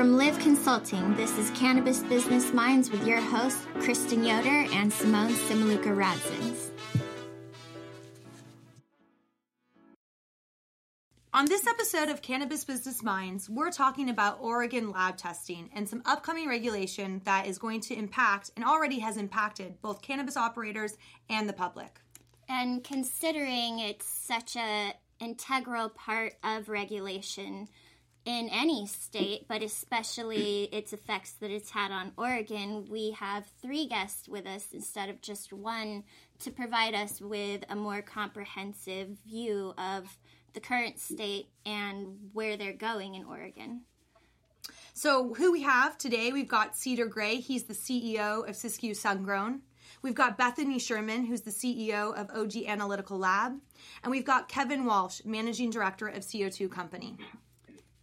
From Live Consulting, this is Cannabis Business Minds with your hosts, Kristen Yoder and Simone Simaluka Radzins. On this episode of Cannabis Business Minds, we're talking about Oregon lab testing and some upcoming regulation that is going to impact and already has impacted both cannabis operators and the public. And considering it's such a integral part of regulation in any state, but especially its effects that it's had on Oregon, we have three guests with us instead of just one to provide us with a more comprehensive view of the current state and where they're going in Oregon. So, who we have today, we've got Cedar Gray. He's the CEO of Siskiyou Sungrown. We've got Bethany Sherman, who's the CEO of OG Analytical Lab. And we've got Kevin Walsh, Managing Director of CO2 Company.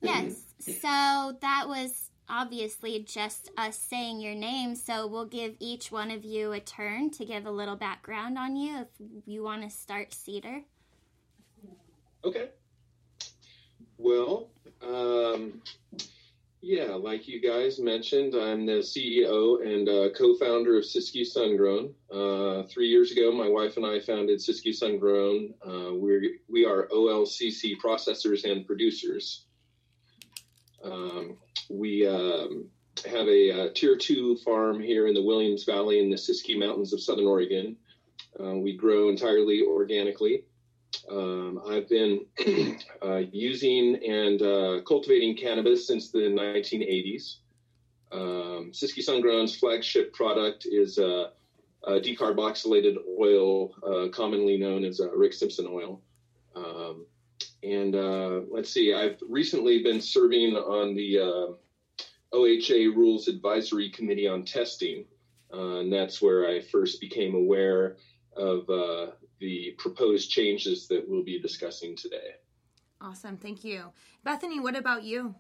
Yes, so that was obviously just us saying your name. So we'll give each one of you a turn to give a little background on you if you want to start Cedar. Okay. Well, um, yeah, like you guys mentioned, I'm the CEO and uh, co-founder of Siskiyou Sungrown. Uh, three years ago, my wife and I founded Siskiyou Sungrown. Uh, we we are OLCC processors and producers. Um, we um, have a, a, tier two farm here in the Williams Valley in the Siskiyou Mountains of Southern Oregon. Uh, we grow entirely organically. Um, I've been uh, using and uh, cultivating cannabis since the 1980s. Um, Siskiyou Sungrown's flagship product is a, a decarboxylated oil, uh, commonly known as uh, Rick Simpson oil. Um, and uh, let's see, I've recently been serving on the uh, OHA Rules Advisory Committee on Testing. and that's where I first became aware of the proposed changes that we'll be discussing today. Awesome. Thank you. Bethany, what about you?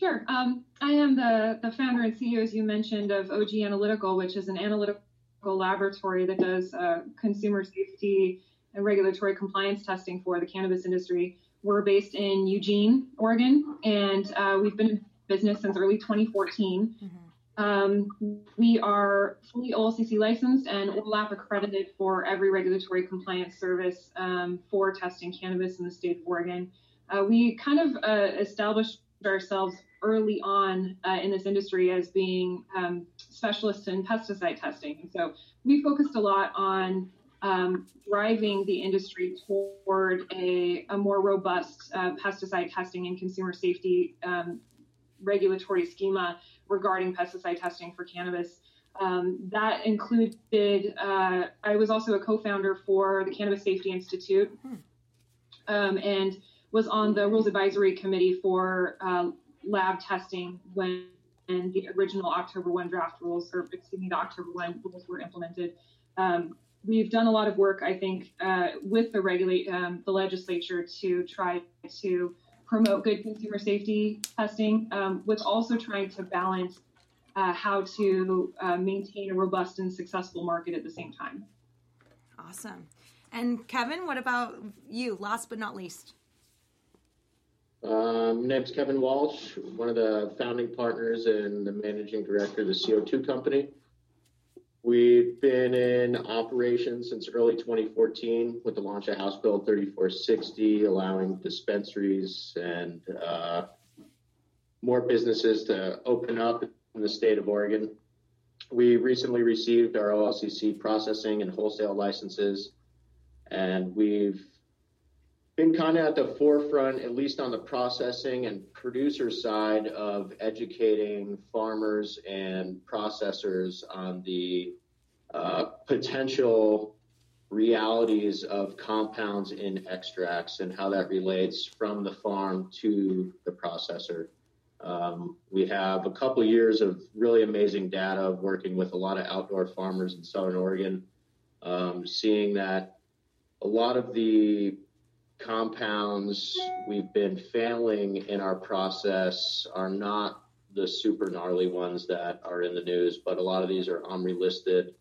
Sure. Um, I am the, the founder and CEO, as you mentioned, of OG Analytical, which is an analytical laboratory that does uh, consumer safety and regulatory compliance testing for the cannabis industry. We're based in Eugene, Oregon, and uh, we've been in business since early 2014. Mm-hmm. Um, we are fully OLCC licensed and ORLAP accredited for every regulatory compliance service um, for testing cannabis in the state of Oregon. Uh, we kind of uh, established ourselves early on uh, in this industry as being um, specialists in pesticide testing. And so we focused a lot on um, driving the industry toward a, a more robust uh, pesticide testing and consumer safety um, regulatory schema regarding pesticide testing for cannabis. Um, that included, uh, I was also a co founder for the Cannabis Safety Institute hmm. and was on the Rules Advisory Committee for uh, lab testing when the original October 1 draft rules, or excuse me, the October 1 rules were implemented. Um, we've done a lot of work, I think, uh, with the regulate um, the legislature to try to promote good consumer safety testing, um, with also trying to balance uh, how to uh, maintain a robust and successful market at the same time. Awesome. And Kevin, what about you? Last but not least. Um, name's Kevin Walsh, one of the founding partners and the managing director of the CO2 company. We've been in operation since early 2014 with the launch of House Bill 3460, allowing dispensaries and uh, more businesses to open up in the state of Oregon. We recently received our OLCC processing and wholesale licenses, and we've been kind of at the forefront, at least on the processing and producer side, of educating farmers and processors on the uh, potential realities of compounds in extracts and how that relates from the farm to the processor. Um, we have a couple of years of really amazing data of working with a lot of outdoor farmers in Southern Oregon, um, seeing that a lot of the compounds we've been failing in our process are not the super gnarly ones that are in the news, but a lot of these are OMRI listed,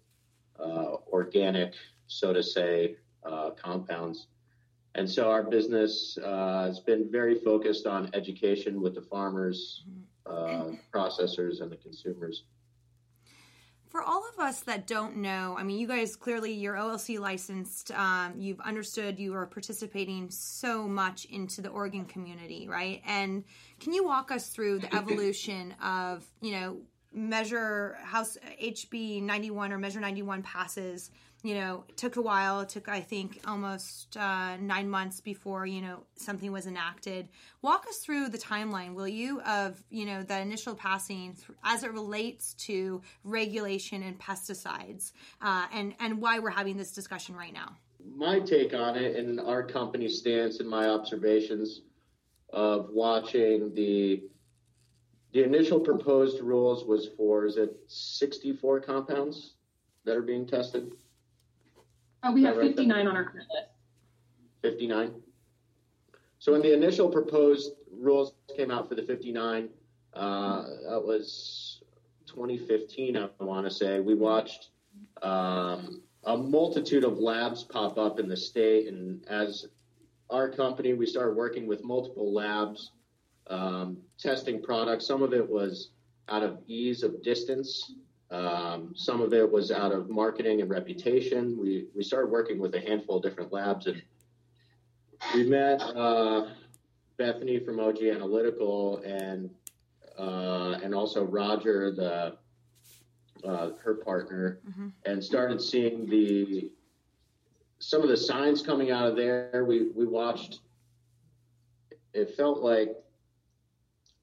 uh, organic, so to say, uh, compounds. And so our business uh, has been very focused on education with the farmers, uh, processors, and the consumers. For all of us that don't know, I mean, you guys clearly you're OLCC licensed. Um, you've understood you are participating so much into the Oregon community, right? And can you walk us through the evolution of you know measure House HB 91 or Measure 91 passes? You know, it took a while. It took, I think, almost uh, nine months before, you know, something was enacted. Walk us through the timeline, will you, of, you know, the initial passing as it relates to regulation and pesticides uh, and, and why we're having this discussion right now. My take on it and our company stance and my observations of watching the the initial proposed rules was for is it 64 compounds that are being tested Oh, we have 59 on our current list. 59. So when the initial proposed rules came out for the 59, uh, that was 2015, I want to say. We watched um, a multitude of labs pop up in the state, and as our company, we started working with multiple labs, um, testing products. Some of it was out of ease of distance um, some of it was out of marketing and reputation. We, we started working with a handful of different labs and we met uh, Bethany from OG Analytical and uh, and also Roger, the uh, her partner, mm-hmm. and started seeing the some of the signs coming out of there. We we watched. It felt like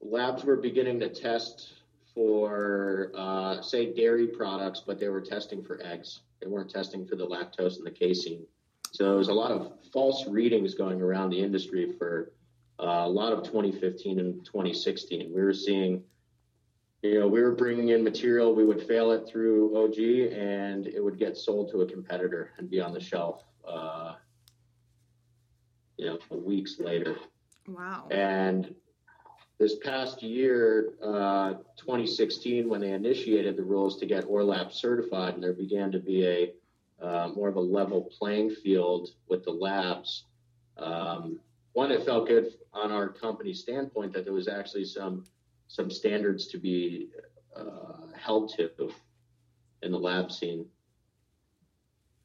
labs were beginning to test for, uh, say, dairy products, but they were testing for eggs. They weren't testing for the lactose and the casein. So there was a lot of false readings going around the industry for uh, a lot of 2015 and 2016. We were seeing, you know, we were bringing in material, we would fail it through OG, and it would get sold to a competitor and be on the shelf, uh, you know, weeks later. Wow. And this past year, uh, 2016, when they initiated the rules to get ORLAP certified, and there began to be a uh, more of a level playing field with the labs. Um, one, it felt good on our company standpoint that there was actually some some standards to be uh, held to in the lab scene.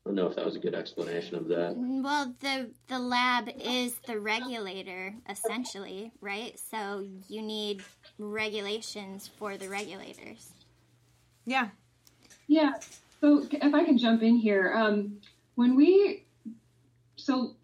I don't know if that was a good explanation of that. Well, the the lab is the regulator essentially, right? So you need regulations for the regulators. Yeah. Yeah. So if I can jump in here, um, when we so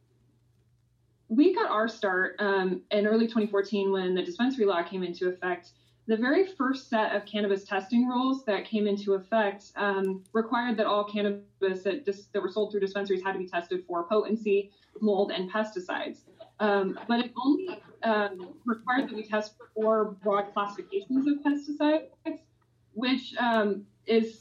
we got our start um, in early 2014 when the dispensary law came into effect the very first set of cannabis testing rules that came into effect um, required that all cannabis that, dis- that, were sold through dispensaries had to be tested for potency, mold, and pesticides. Um, but it only um, required that we test four broad classifications of pesticides, which um, is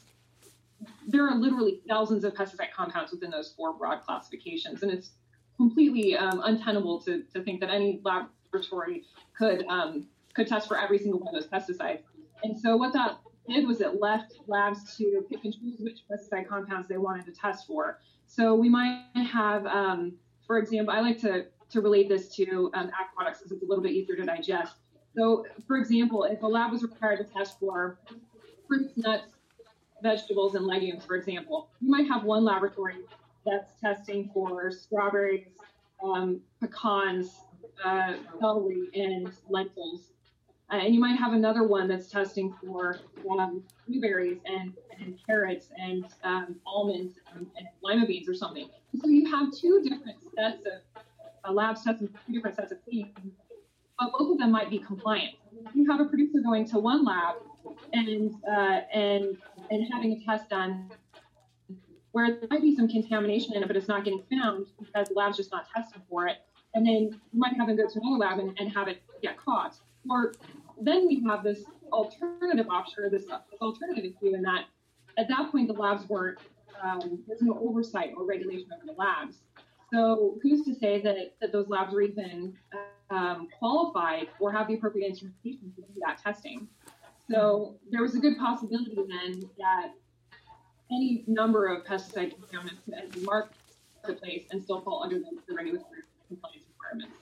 there are literally thousands of pesticide compounds within those four broad classifications, and it's completely um, untenable to, to think that any laboratory could um, could test for every single one of those pesticides. And so what that did was it left labs to pick and choose which pesticide compounds they wanted to test for. So we might have, um, for example, I like to, to relate this to um, products because it's a little bit easier to digest. So, for example, if a lab was required to test for fruits, nuts, vegetables, and legumes, for example, you might have one laboratory that's testing for strawberries, um, pecans, uh, celery, and lentils. Uh, and you might have another one that's testing for um, blueberries and, and, carrots and um, almonds and, and, lima beans or something. So you have two different sets of uh, labs testing two different sets of things, but both of them might be compliant. You have a producer going to one lab and uh, and and having a test done where there might be some contamination in it, but it's not getting found because the lab's just not testing for it. And then you might have them go to another lab and, and have it get caught. Or then we have this alternative option or this, this alternative view in that at that point the labs weren't um, there's no oversight or regulation over the labs. So who's to say that, that those labs are even um, qualified or have the appropriate instrumentation to do that testing? So there was a good possibility then that any number of pesticide contaminants could enter the place and still fall under the, the regulatory compliance requirements.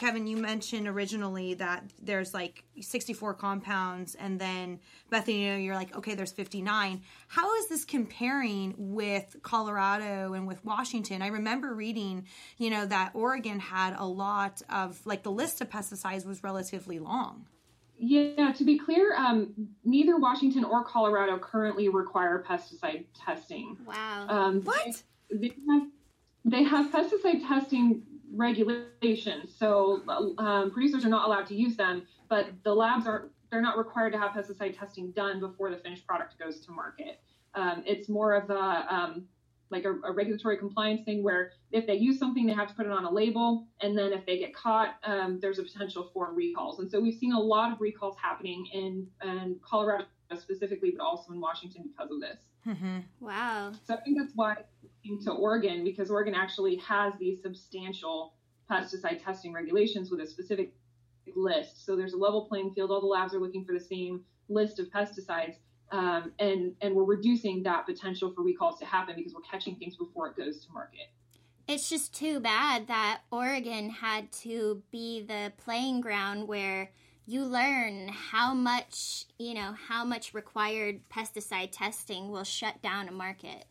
Kevin, you mentioned originally that there's like 64 compounds, and then Bethany, you know, you're like, okay, there's 59. How is this comparing with Colorado and with Washington? I remember reading, you know, that Oregon had a lot of like the list of pesticides was relatively long. Yeah, to be clear, um, neither Washington or Colorado currently require pesticide testing. Wow. Um, What? They, they have, they have pesticide testing regulations, so um, producers are not allowed to use them, but the labs are they're not required to have pesticide testing done before the finished product goes to market. Um, it's more of a um, like a, a, regulatory compliance thing where if they use something, they have to put it on a label, and then if they get caught, um, there's a potential for recalls. And so we've seen a lot of recalls happening in, in Colorado specifically, but also in Washington because of this. Mm-hmm. Wow. So I think that's why to Oregon because Oregon actually has these substantial pesticide testing regulations with a specific list. So there's a level playing field. All the labs are looking for the same list of pesticides. Um, and and we're reducing that potential for recalls to happen because we're catching things before it goes to market. It's just too bad that Oregon had to be the playing ground where you learn how much, you know, how much required pesticide testing will shut down a market.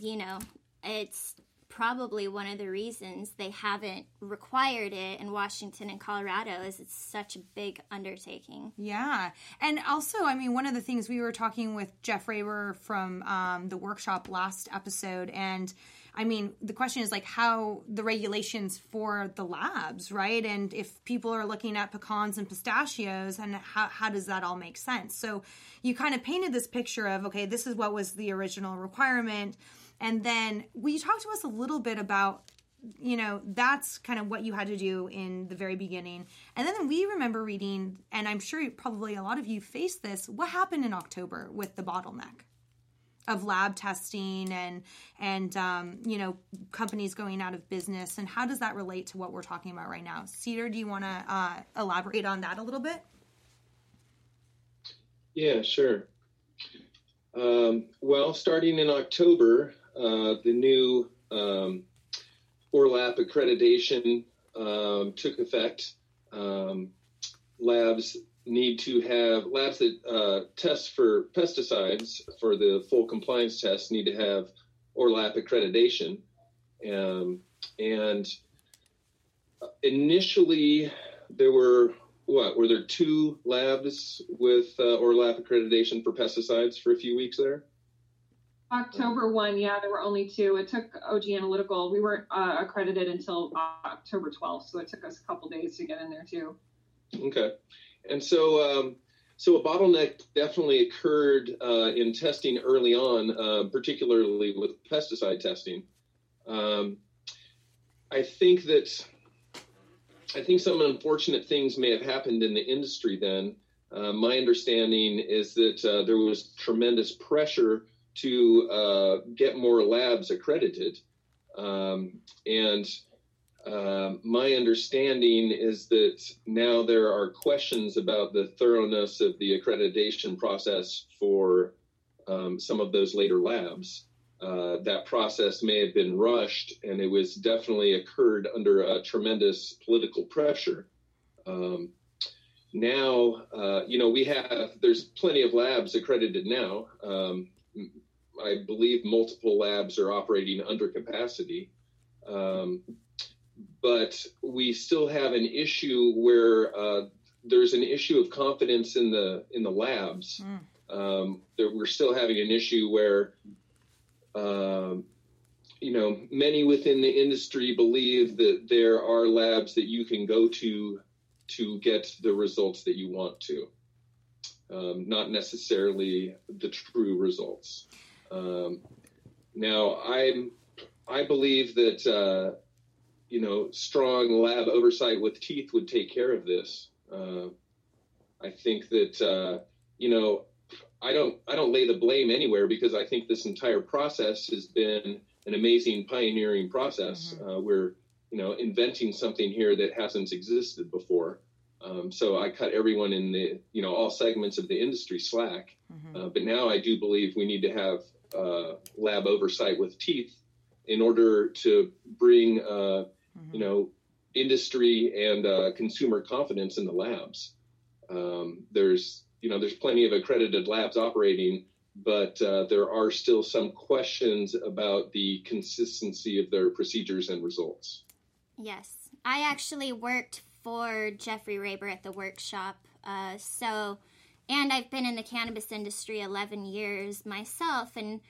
You know, it's probably one of the reasons they haven't required it in Washington and Colorado is it's such a big undertaking. Yeah. And also, I mean, one of the things we were talking with Jeff Raber from um, the Werc Shop last episode, and I mean, the question is like how the regulations for the labs, right? And if people are looking at pecans and pistachios, and how, how does that all make sense? So you kind of painted this picture of, okay, this is what was the original requirement and then will you talk to us a little bit about you know that's kind of what you had to do in the very beginning. And then we remember reading and i'm sure probably a lot of you faced this what happened in october with the bottleneck of lab testing and and um, you know companies going out of business. And how does that relate to what we're talking about right now? Cedar do you want to uh, elaborate on that a little bit? Yeah sure. Um, well starting in october uh, the new um, ORLAP accreditation um, took effect. Um, labs need to have labs that uh, test for pesticides for the full compliance test need to have ORLAP accreditation. Um, and initially, there were what were there two labs with uh, ORLAP accreditation for pesticides for a few weeks there? October 1, yeah, there were only two. It took OG Analytical. We weren't uh, accredited until October 12th, so it took us a couple days to get in there too. Okay. And so, um, so a bottleneck definitely occurred uh, in testing early on, uh, particularly with pesticide testing. Um, I think that I think some unfortunate things may have happened in the industry then. Uh, my understanding is that uh, there was tremendous pressure to uh, get more labs accredited. Um, and uh, my understanding is that now there are questions about the thoroughness of the accreditation process for um, some of those later labs. Uh, that process may have been rushed, and it was definitely occurred under a tremendous political pressure. Um, now, uh, you know, we have there's plenty of labs accredited now. Um, I believe multiple labs are operating under capacity. Um, but we still have an issue where uh, there's an issue of confidence in the in the labs. Mm. Um, we're still having an issue where, um, you know, many within the industry believe that there are labs that you can go to to get the results that you want to, um, not necessarily the true results. Um, now, I I believe that uh, you know strong lab oversight with teeth would take care of this. Uh, I think that uh, you know I don't I don't lay the blame anywhere because I think this entire process has been an amazing pioneering process. Mm-hmm. Uh, we're you know inventing something here that hasn't existed before. Um, so I cut everyone in the, you know, all segments of the industry slack. Mm-hmm. Uh, but now I do believe we need to have uh, lab oversight with teeth in order to bring uh, you know, industry and uh, consumer confidence in the labs. Um, there's, you know, there's plenty of accredited labs operating, but uh, there are still some questions about the consistency of their procedures and results. Yes, I actually worked for Jeffrey Raber at the Werc Shop. Uh, so, and I've been in the cannabis industry 11 years myself. And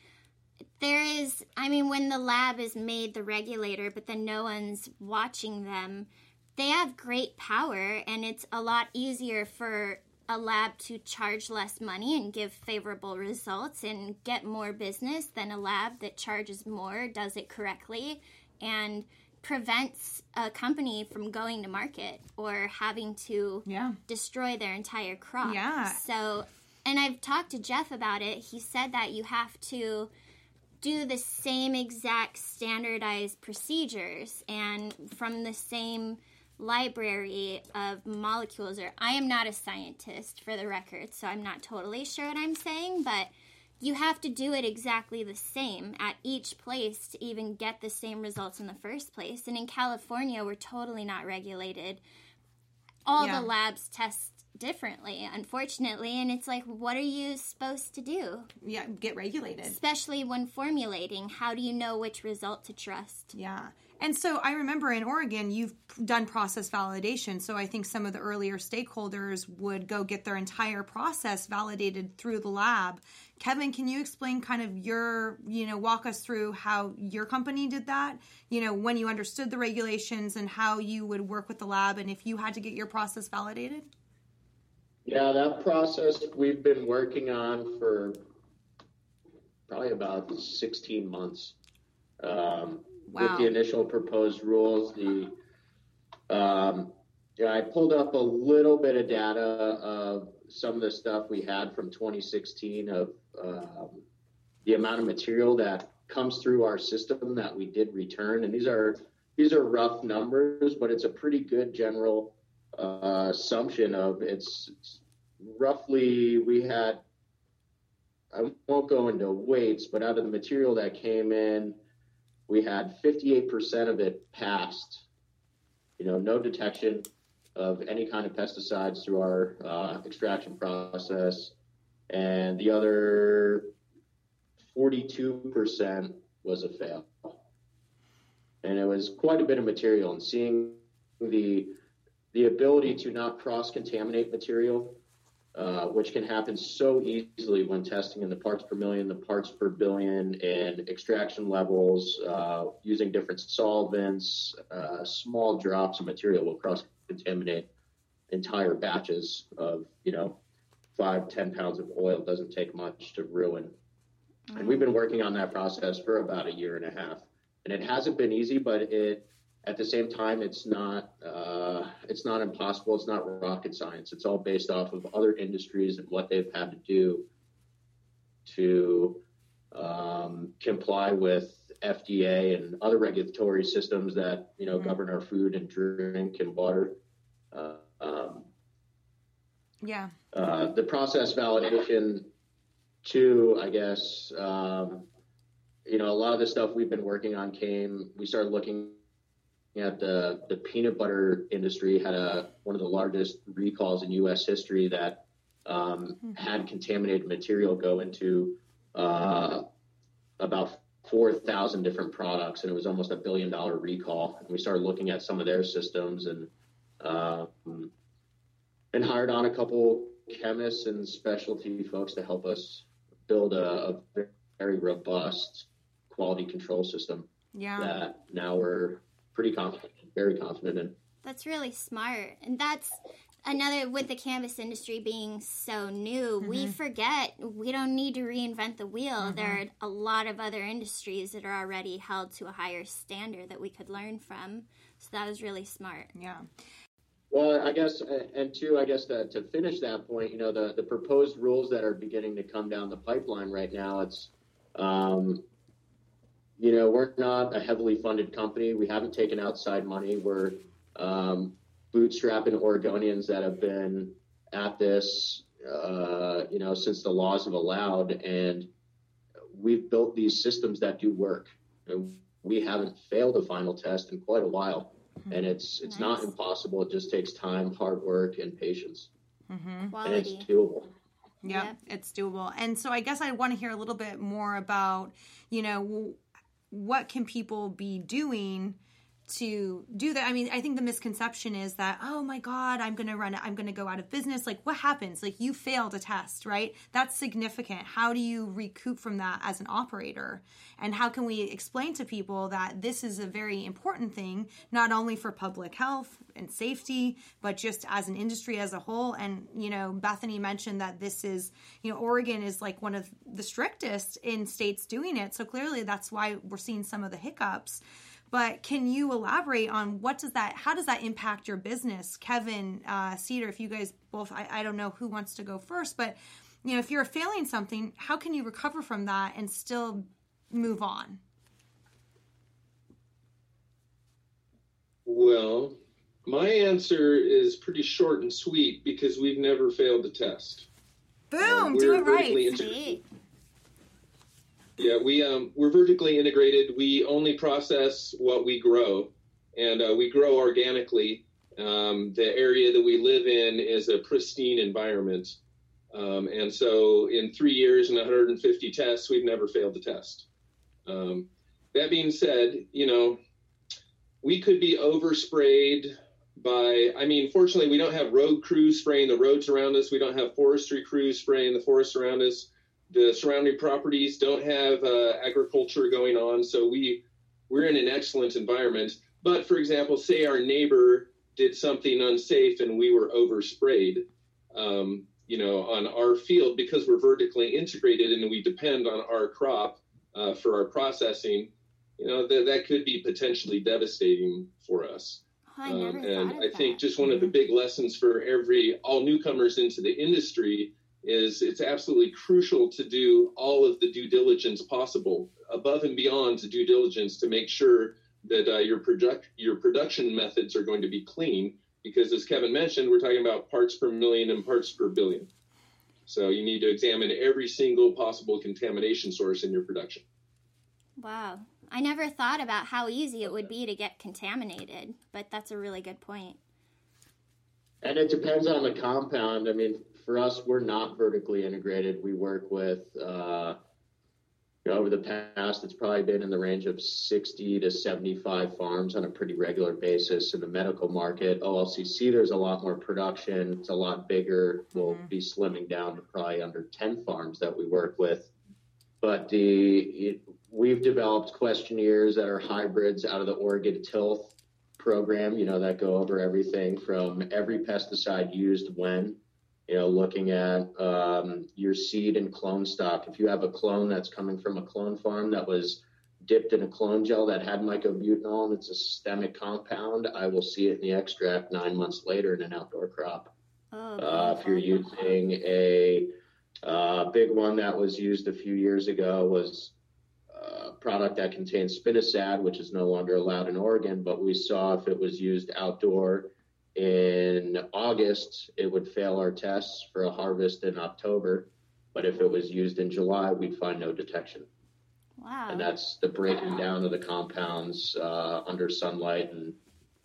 there is, I mean, when the lab is made the regulator, but then no one's watching them, they have great power. And it's a lot easier for a lab to charge less money and give favorable results and get more business than a lab that charges more, does it correctly, and prevents a company from going to market or having to Yeah. destroy their entire crop. Yeah. So, and I've talked to Jeff about it. He said that you have to do the same exact standardized procedures and from the same library of molecules or I am not a scientist for the record, so I'm not totally sure what I'm saying, but you have to do it exactly the same at each place to even get the same results in the first place. And in California, we're totally not regulated. All Yeah. the labs test differently, unfortunately, and it's like, what are you supposed to do? Yeah. Get regulated. Especially when formulating, how do you know which result to trust? Yeah. And so I remember in Oregon, you've done process validation. So I think some of the earlier stakeholders would go get their entire process validated through the lab. Kevin, can you explain kind of your, you know, walk us through how your company did that? You know, when you understood the regulations and how you would work with the lab and if you had to get your process validated? Yeah, that process we've been working on for probably about 16 months. Um, Wow. With the initial proposed rules, the um, yeah, I pulled up a little bit of data of some of the stuff we had from 2016 of um, the amount of material that comes through our system that we did return, and these are these are rough numbers, but it's a pretty good general uh, assumption of it's roughly we had I won't go into weights, but out of the material that came in, we had 58% of it passed. You know, no detection of any kind of pesticides through our uh, extraction process, and the other 42% was a fail. And it was quite a bit of material, and seeing the the ability to not cross contaminate material uh, which can happen so easily when testing in the parts per million, the parts per billion, and extraction levels uh, using different solvents. Uh, small drops of material will cross contaminate entire batches of, you know, five, ten pounds of oil. Doesn't take much to ruin. And we've been working on that process for about a year and a half. And it hasn't been easy, but it at the same time, it's not uh, it's not impossible. It's not rocket science. It's all based off of other industries and what they've had to do to um, comply with FDA and other regulatory systems that you know Mhm. govern our food and drink and water. Uh, Yeah. uh, the process validation, too, I guess. Um, you know, a lot of the stuff we've been working on came. We started looking at the the peanut butter industry had a one of the largest recalls in U.S. history that um, had contaminated material go into uh, about four thousand different products, and it was almost a billion dollar recall. And we started looking at some of their systems and. Um, and hired on a couple chemists and specialty folks to help us build a, a very robust quality control system Yeah. that now we're pretty confident, very confident in. That's really smart. And that's another with the cannabis industry being so new, we mm-hmm. forget we don't need to reinvent the wheel. Mm-hmm. There are a lot of other industries that are already held to a higher standard that we could learn from. So that was really smart. Yeah. Well, I guess, and two, I guess to, to finish that point, you know, the, the proposed rules that are beginning to come down the pipeline right now, it's, um, you know, we're not a heavily funded company. We haven't taken outside money. We're um, bootstrapping Oregonians that have been at this, uh, you know, since the laws have allowed, and we've built these systems that do work. And we haven't failed a final test in quite a while. Mm-hmm. And it's it's nice. not impossible. It just takes time, hard work, and patience. Mm-hmm. And it's doable. Yep, yep, it's doable. And so I guess I want to hear a little bit more about, you know, what can people be doing to do that. I mean, I think the misconception is that, oh my God, I'm going to run, I'm going to go out of business. Like, what happens? Like, you failed a test, right? That's significant. How do you recoup from that as an operator? And how can we explain to people that this is a very important thing, not only for public health and safety, but just as an industry as a whole? And, you know, Bethany mentioned that this is, you know, Oregon is like one of the strictest in states doing it. So clearly that's why we're seeing some of the hiccups. But can you elaborate on what does that, how does that impact your business? Kevin, uh, Cedar, if you guys both, I, I don't know who wants to go first, but you know, if you're failing something, how can you recover from that and still move on? Well, my answer is pretty short and sweet because we've never failed a test. Boom, do it right. Yeah, we um, we're vertically integrated. We only process what we grow, and uh, we grow organically. Um, the area that we live in is a pristine environment, um, and so in three years and 150 tests, we've never failed the test. Um, that being said, you know, we could be oversprayed by. I mean, fortunately, we don't have road crews spraying the roads around us. We don't have forestry crews spraying the forests around us the surrounding properties don't have uh, agriculture going on, so we we're in an excellent environment. But for example, say our neighbor did something unsafe and we were oversprayed, um, you know, on our field because we're vertically integrated and we depend on our crop uh, for our processing. You know, that that could be potentially devastating for us. Oh, I um, and I think just one of the big lessons for every all newcomers into the industry is it's absolutely crucial to do all of the due diligence possible above and beyond to due diligence to make sure that uh, your project your production methods are going to be clean because as Kevin mentioned we're talking about parts per million and parts per billion. So you need to examine every single possible contamination source in your production. Wow. I never thought about how easy it would be to get contaminated but that's a really good point. And it depends on the compound. I mean for us, we're not vertically integrated. We work with, uh, you know, over the past, it's probably been in the range of 60 to 75 farms on a pretty regular basis. In the medical market, OLCC, there's a lot more production. It's a lot bigger. We'll mm-hmm. be slimming down to probably under 10 farms that we work with. But the it, we've developed questionnaires that are hybrids out of the Oregon Tilth program, you know, that go over everything from every pesticide used when you know, looking at um, your seed and clone stock. If you have a clone that's coming from a clone farm that was dipped in a clone gel that had myclobutanil and it's a systemic compound, I will see it in the extract nine months later in an outdoor crop. Oh, uh, if you're using a uh, big one that was used a few years ago was a product that contains spinosad, which is no longer allowed in Oregon, but we saw if it was used outdoor in August, it would fail our tests for a harvest in October. But if it was used in July, we'd find no detection. Wow. And that's the breaking down of the compounds uh, under sunlight and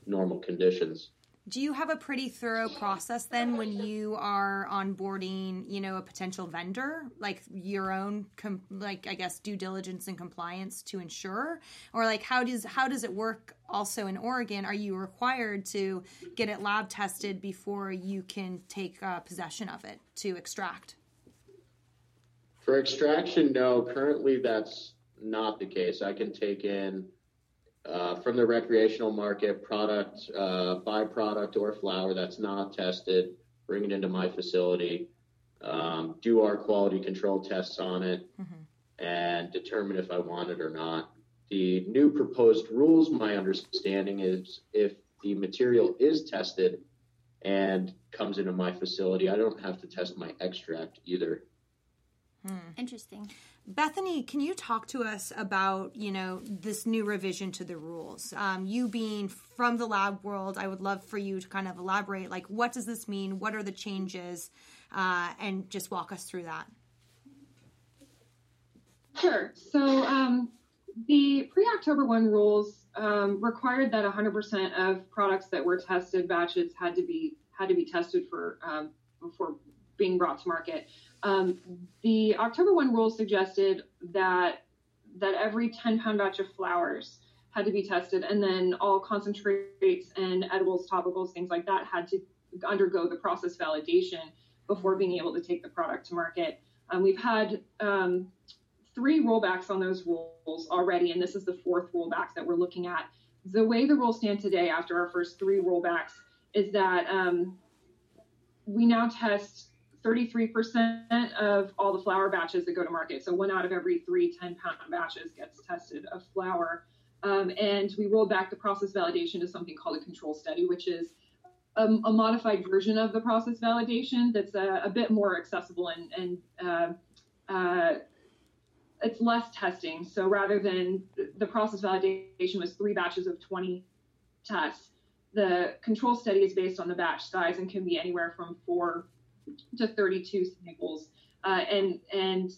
normal conditions do you have a pretty thorough process then when you are onboarding you know a potential vendor? Like your own com- like i guess due diligence and compliance to ensure? Or like how does how does it work also in oregon? Are you required to get it lab tested before you can take uh, possession of it to extract? For extraction no. Currently that's not the case. I can take in uh, from the recreational market product, uh, byproduct or flower that's not tested, bring it into my facility, um, do our quality control tests on it, mm-hmm. and determine if I want it or not. The new proposed rules, my understanding is if the material is tested and comes into my facility, I don't have to test my extract either. Hmm. Interesting. Bethany, can you talk to us about you know this new revision to the rules? Um, you being from the lab world, I would love for you to kind of elaborate. Like, what does this mean? What are the changes? Uh, and just walk us through that. Sure. So um, the pre-October one rules um, required that 100% of products that were tested batches had to be had to be tested for um, before being brought to market. Um, the October one rules suggested that that every 10 pound batch of flowers had to be tested, and then all concentrates and edibles, topicals, things like that had to undergo the process validation before being able to take the product to market. Um, we've had um, three rollbacks on those rules already, and this is the fourth rollback that we're looking at. The way the rules stand today, after our first three rollbacks, is that um, we now test 33% of all the flower batches that go to market. So one out of every three 10 pound batches gets tested of flower. Um, and we rolled back the process validation to something called a control study, which is a, a modified version of the process validation that's a, a bit more accessible and, and uh, uh, it's less testing. So rather than the process validation was three batches of 20 tests, the control study is based on the batch size and can be anywhere from four to 32 samples. Uh, and and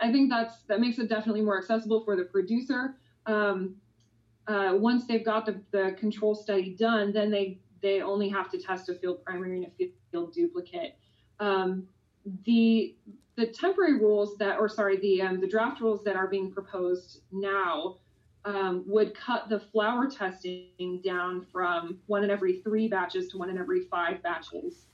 I think that's that makes it definitely more accessible for the producer. Um, uh, once they've got the, the control study done, then they they only have to test a field primary and a field duplicate. Um, the the temporary rules that, or sorry, the um, the draft rules that are being proposed now um, would cut the flower testing down from one in every three batches to one in every five batches.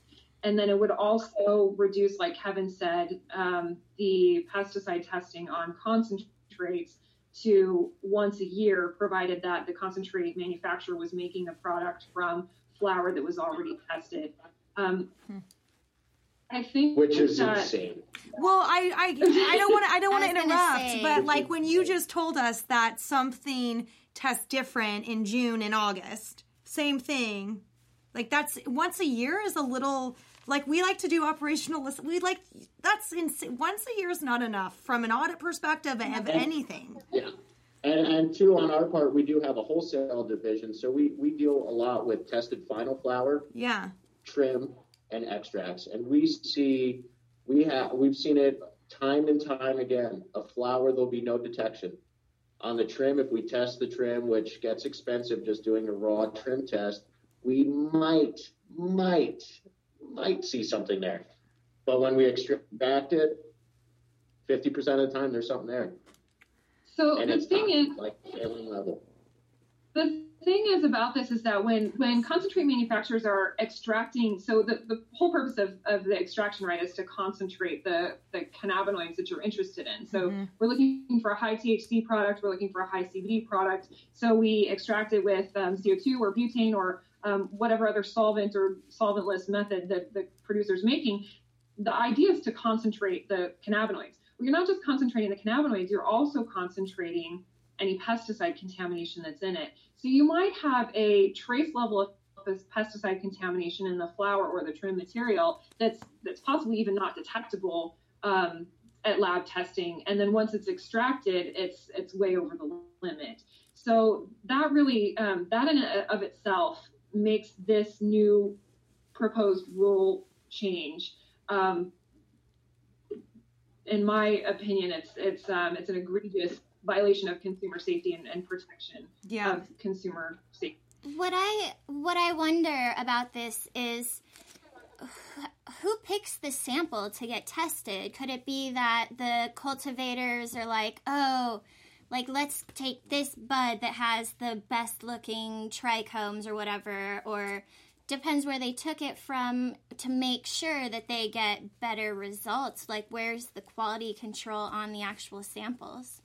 And then it would also reduce, like Kevin said, um, the pesticide testing on concentrates to once a year, provided that the concentrate manufacturer was making a product from flower that was already tested. Um, hmm. I think which is that, insane. Well, I I, I don't want to I don't want to interrupt, say, but like when you just told us that something tests different in June and August, same thing. Like that's once a year is a little like we like to do operational list. We like that's insane. Once a year is not enough from an audit perspective of anything. Yeah. And, and two, on our part, we do have a wholesale division, so we, we deal a lot with tested final flower, yeah, trim, and extracts. And we see, we have, we've seen it time and time again. A flower, there'll be no detection. On the trim, if we test the trim, which gets expensive just doing a raw trim test, we might, might, might see something there. But when we extract it, 50% of the time, there's something there. So and the thing is, like level. The thing is about this is that when when concentrate manufacturers are extracting so the, the whole purpose of, of the extraction right is to concentrate the the cannabinoids that you're interested in so mm-hmm. we're looking for a high thc product we're looking for a high cbd product so we extract it with um, co2 or butane or um, whatever other solvent or solventless method that the producer is making the idea is to concentrate the cannabinoids well, you're not just concentrating the cannabinoids you're also concentrating any pesticide contamination that's in it. So you might have a trace level of pesticide contamination in the flower or the trim material that's that's possibly even not detectable um, at lab testing. And then once it's extracted, it's it's way over the limit. So that really um, that in of itself makes this new proposed rule change. Um, in my opinion, it's it's um, it's an egregious violation of consumer safety and, and protection yeah. of consumer safety. What I what I wonder about this is who picks the sample to get tested? Could it be that the cultivators are like, oh, like let's take this bud that has the best looking trichomes or whatever, or depends where they took it from to make sure that they get better results. Like, where's the quality control on the actual samples?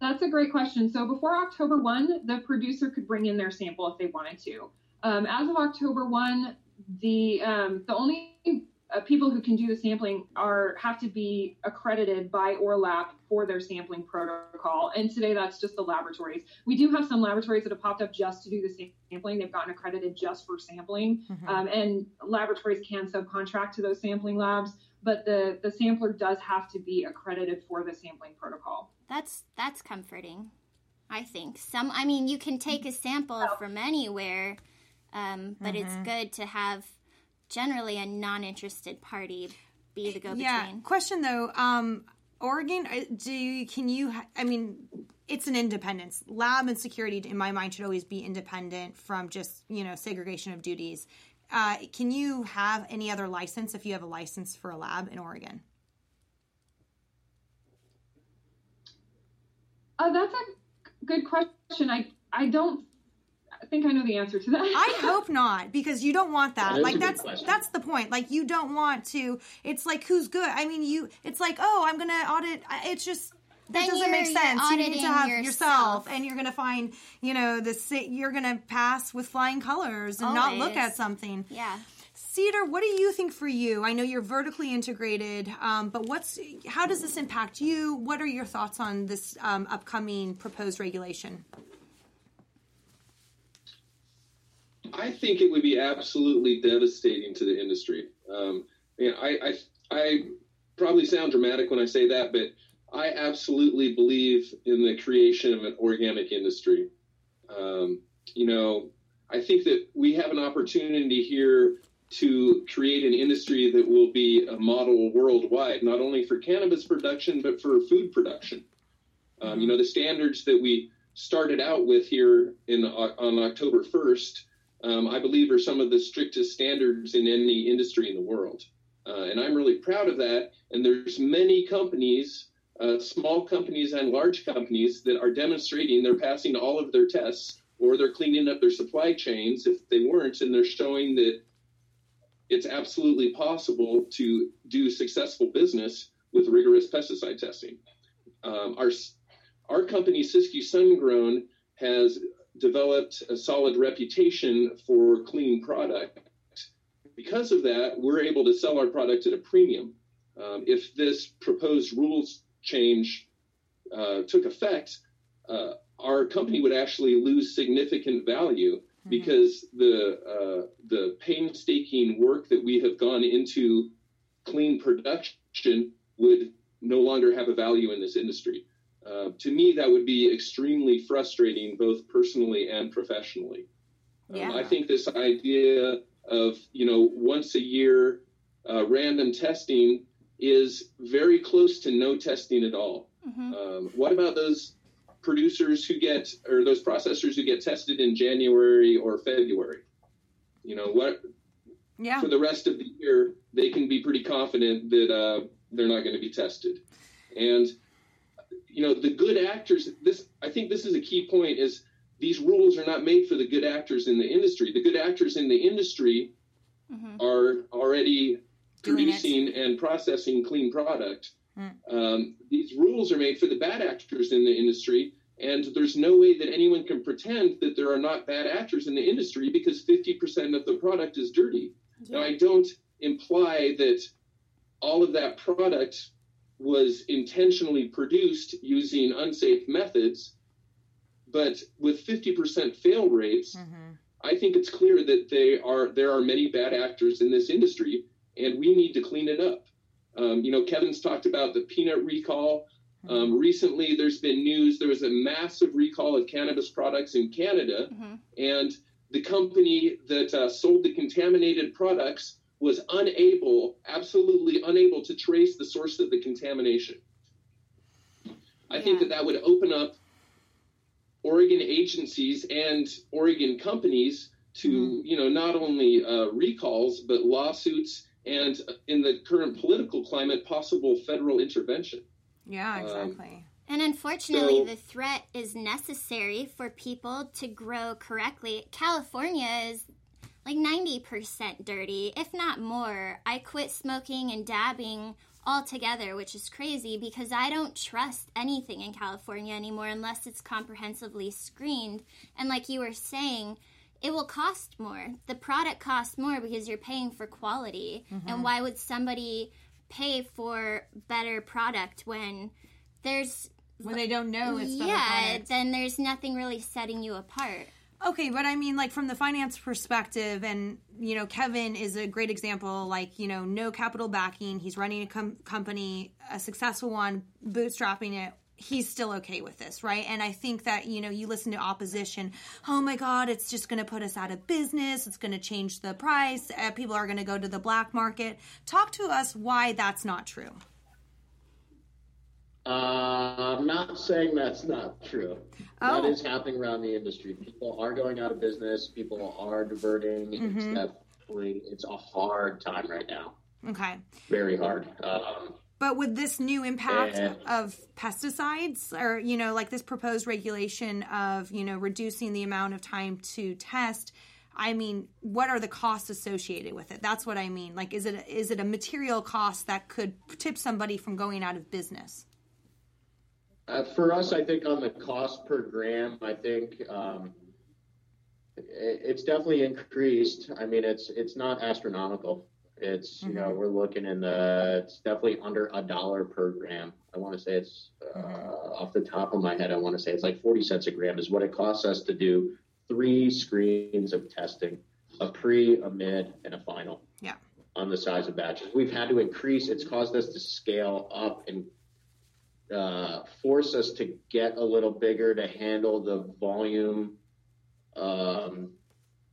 That's a great question. So before October 1, the producer could bring in their sample if they wanted to. Um, as of October 1, the um, the only uh, people who can do the sampling are have to be accredited by ORLAP for their sampling protocol. And today that's just the laboratories. We do have some laboratories that have popped up just to do the sampling. They've gotten accredited just for sampling. Mm-hmm. Um, and laboratories can subcontract to those sampling labs, but the, the sampler does have to be accredited for the sampling protocol. That's that's comforting. I think some. I mean, you can take a sample oh. from anywhere, um, but mm-hmm. it's good to have generally a non-interested party be the go-between. Yeah. Question though, um, Oregon, uh, do you, can you? I mean, it's an independence. Lab and security, in my mind, should always be independent from just you know segregation of duties. Uh, can you have any other license if you have a license for a lab in Oregon? Uh, that's a good question. I I don't I think I know the answer to that. I hope not, because you don't want that. That is a like that's question. that's the point. Like you don't want to. It's like who's good. I mean, you. It's like oh, I'm gonna audit. It's just. That Then doesn't make you're- you're sense. You need to have yourself, yourself. and you're going to find, you know, the sa- you're going to pass with flying colors and not look at something. Yeah. Cedar, what do you think for you? I know you're vertically integrated, um, but what's how does this impact you? What are your thoughts on this um, upcoming proposed regulation? I think it would be absolutely devastating to the industry. Um, and I, I, I probably sound dramatic when I say that, but I absolutely believe in the creation of an organic industry. Um, you know, I think that we have an opportunity here to create an industry that will be a model worldwide, not only for cannabis production, but for food production. Um, you know, the standards that we started out with here in on October 1st, um, I believe are some of the strictest standards in any industry in the world. Uh, and I'm really proud of that. And there's many companies, uh, small companies and large companies, that are demonstrating they're passing all of their tests or they're cleaning up their supply chains if they weren't, and they're showing that it's absolutely possible to do successful business with rigorous pesticide testing. Um, our our company, Siskiyou Sungrown, has developed a solid reputation for clean product. Because of that, we're able to sell our product at a premium. Um, if this proposed rules change uh, took effect, uh, our company would actually lose significant value because the uh, the painstaking work that we have gone into clean production would no longer have a value in this industry. Uh, to me, that would be extremely frustrating, both personally and professionally. Um, I think this idea of you know once a year uh, random testing is very close to no testing at all. hmm Um, what about those producers who get or those processors who get tested in January or February? You know what? Yeah. For the rest of the year, they can be pretty confident that uh, they're not going to be tested. And you know the good actors. This I think this is a key point. Is these rules are not made for the good actors in the industry. The good actors in the industry hmm are already producing and processing clean product. Hmm. Um, these rules are made for the bad actors in the industry, and there's no way that anyone can pretend that there are not bad actors in the industry because 50% of the product is dirty. Now, I don't imply that all of that product was intentionally produced using unsafe methods, but with 50% fail rates, Mhm. I think it's clear that they are there are many bad actors in this industry, and we need to clean it up. Um, you know, Kevin's talked about the peanut recall. Um, recently, there's been news there was a massive recall of cannabis products in Canada, hmm and the company that uh, sold the contaminated products was unable, absolutely unable, to trace the source of the contamination. I think that that would open up Oregon agencies and Oregon companies to, you know, not only uh, recalls but lawsuits and, uh, in the current political climate, possible federal intervention. Yeah, Um, exactly. And unfortunately, So- the threat is necessary for people to grow correctly. California is like 90% dirty, if not more. I quit smoking and dabbing altogether, which is crazy because I don't trust anything in California anymore unless it's comprehensively screened. And like you were saying, it will cost more. The product costs more because you're paying for quality. And mm-hmm. why would somebody pay for better product when there's when they don't know it's yeah, then there's nothing really setting you apart. Okay, but I mean, like from the finance perspective, and you know, Kevin is a great example. Like, you know, no capital backing. He's running a com- company, a successful one, bootstrapping it. He's still okay with this, right? And I think that you know, you listen to opposition. Oh my God, it's just going to put us out of business. It's going to change the price. Uh, people are going to go to the black market. Talk to us why that's not true. Uh, I'm not saying that's not true. Oh. That is happening around the industry. People are going out of business. People are diverting. It's Mhm. definitely it's a hard time right now. Okay. Very hard. Um, But with this new impact Yeah. of pesticides, or you know, like this proposed regulation of you know reducing the amount of time to test, I mean, what are the costs associated with it? That's what I mean. Like, is it is it a material cost that could tip somebody from going out of business? Uh, for us, I think on the cost per gram, I think um, it, it's definitely increased. I mean, it's it's not astronomical. It's you know we're looking in the it's definitely under a dollar per gram. I want to say it's uh, off the top of my head. I want to say it's like forty cents a gram is what it costs us to do three screens of testing, a pre, a mid, and a final. Yeah. On the size of batches, we've had to increase. It's caused us to scale up and uh, force us to get a little bigger to handle the volume, um,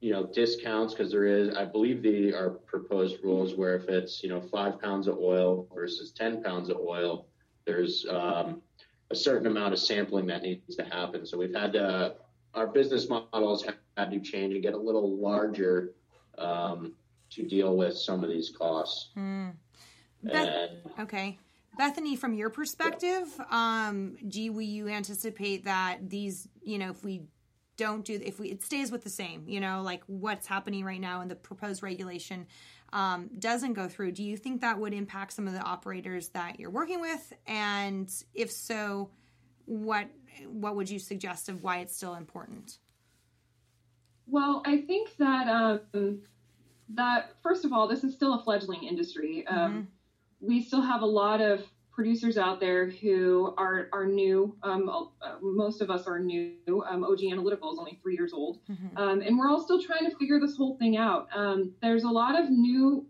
you know, discounts because there is, I believe, the our proposed rules where if it's you know five pounds of oil versus ten pounds of oil, there's um, a certain amount of sampling that needs to happen. So we've had to, our business models have had to change and get a little larger um, to deal with some of these costs. Beth- And Okay. Bethany, from your perspective, um, do you, will you anticipate that these, you know, if we don't do, if we, it stays with the same, you know, like what's happening right now and the proposed regulation um, doesn't go through, do you think that would impact some of the operators that you're working with? And if so, what, what would you suggest of why it's still important? Well, I think that um, that first of all, this is still a fledgling industry. Um, we still have a lot of producers out there who are are new. Um, uh, most of us are new. Um, OG Analytical is only three years old, um, and we're all still trying to figure this whole thing out. Um, there's a lot of new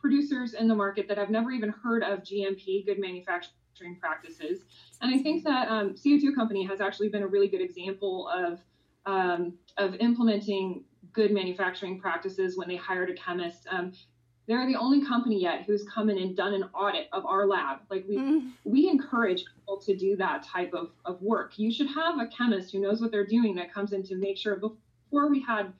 producers in the market that have never even heard of GMP, good manufacturing practices, and I think that um, CO2 Company has actually been a really good example of um, of implementing good manufacturing practices when they hired a chemist. Um, they're the only company yet who's come in and done an audit of our lab. Like we we encourage people to do that type of, of work. You should have a chemist who knows what they're doing that comes in to make sure before we had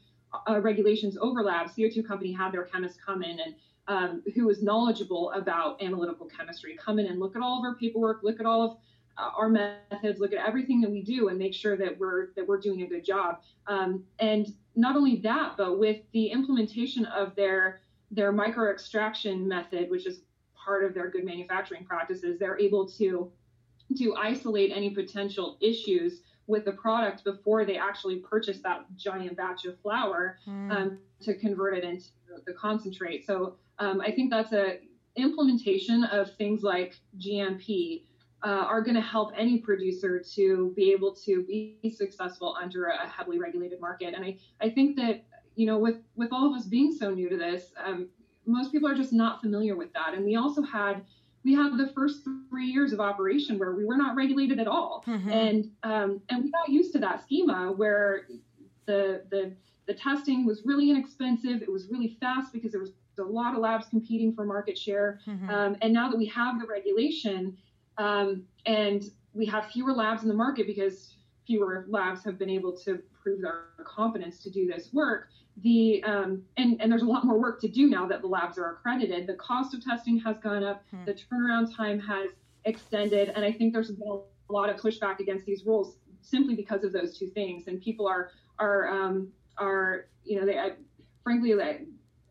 uh, regulations over labs, CO2 company had their chemist come in and um, who was knowledgeable about analytical chemistry come in and look at all of our paperwork, look at all of uh, our methods, look at everything that we do, and make sure that we're that we're doing a good job. Um, and not only that, but with the implementation of their their micro extraction method, which is part of their good manufacturing practices, they're able to to isolate any potential issues with the product before they actually purchase that giant batch of flower um, to convert it into the concentrate. So um, I think that's a implementation of things like GMP uh, are going to help any producer to be able to be successful under a heavily regulated market. And I, I think that you know with with all of us being so new to this, um, most people are just not familiar with that. And we also had we had the first three years of operation where we were not regulated at all, and um, and we got used to that schema where the the the testing was really inexpensive. It was really fast because there was a lot of labs competing for market share. Um, and now that we have the regulation um, and we have fewer labs in the market because fewer labs have been able to prove their competence to do this work, the um, and, and there's a lot more work to do now that the labs are accredited. The cost of testing has gone up, the turnaround time has extended, and I think there's been a lot of pushback against these rules simply because of those two things. And people are are um, are you know they I, frankly I,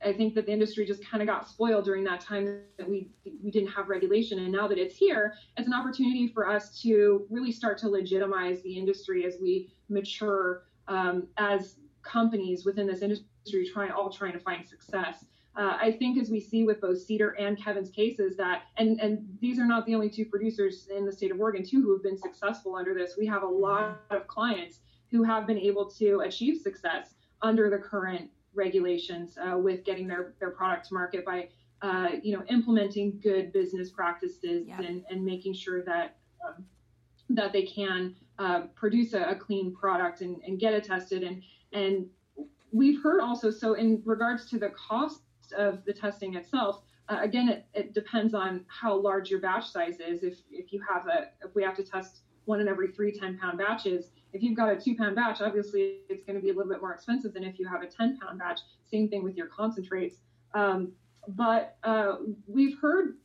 I think that the industry just kind of got spoiled during that time that we we didn't have regulation, and now that it's here, it's an opportunity for us to really start to legitimize the industry as we mature um, as companies within this industry, trying all trying to find success. Uh, I think as we see with both Cedar and Kevin's cases that, and and these are not the only two producers in the state of Oregon too who have been successful under this. We have a lot of clients who have been able to achieve success under the current regulations uh, with getting their, their product to market by uh, you know implementing good business practices Yeah. and, and making sure that um, that they can uh, produce a, a clean product and, and get it tested and and we've heard also so in regards to the cost of the testing itself Uh, again, it, it depends on how large your batch size is. If if you have a if we have to test one in every three 10 pound batches, if you've got a two pound batch, obviously it's going to be a little bit more expensive than if you have a 10 pound batch. Same thing with your concentrates. Um, but uh, we've heard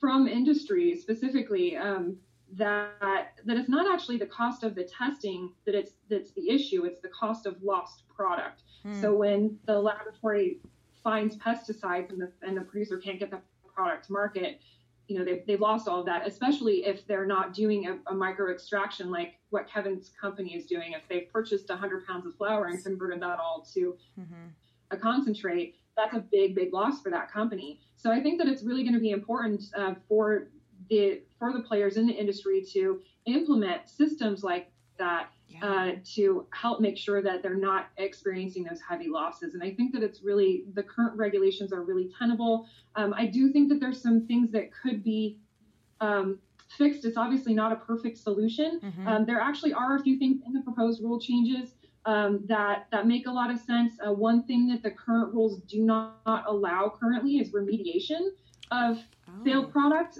from industry specifically um, that that it's not actually the cost of the testing that it's that's the issue. It's the cost of lost product. Hmm. So when the laboratory finds pesticides and the and the producer can't get the product to market, you know they've, they've lost all of that. Especially if they're not doing a, a micro extraction like what Kevin's company is doing. If they've purchased 100 pounds of flower and converted that all to mm-hmm. a concentrate, that's a big big loss for that company. So I think that it's really going to be important uh, for the for the players in the industry to implement systems like that yeah. uh, to help make sure that they're not experiencing those heavy losses. And I think that it's really the current regulations are really tenable. Um, I do think that there's some things that could be um, fixed. It's obviously not a perfect solution. Mm-hmm. Um, there actually are a few things in the proposed rule changes um, that that make a lot of sense. Uh, one thing that the current rules do not, not allow currently is remediation of oh. failed products.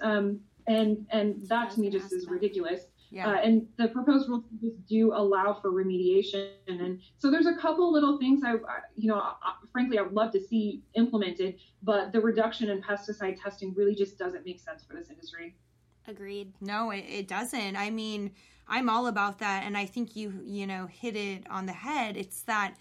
And and that to me just is ridiculous. Yeah. Uh, and the proposed rules do allow for remediation, and so there's a couple little things I, you know, frankly, I would love to see implemented, but the reduction in pesticide testing really just doesn't make sense for this industry. Agreed. No, it, it doesn't. I mean, I'm all about that, and I think you, you know, hit it on the head. It's that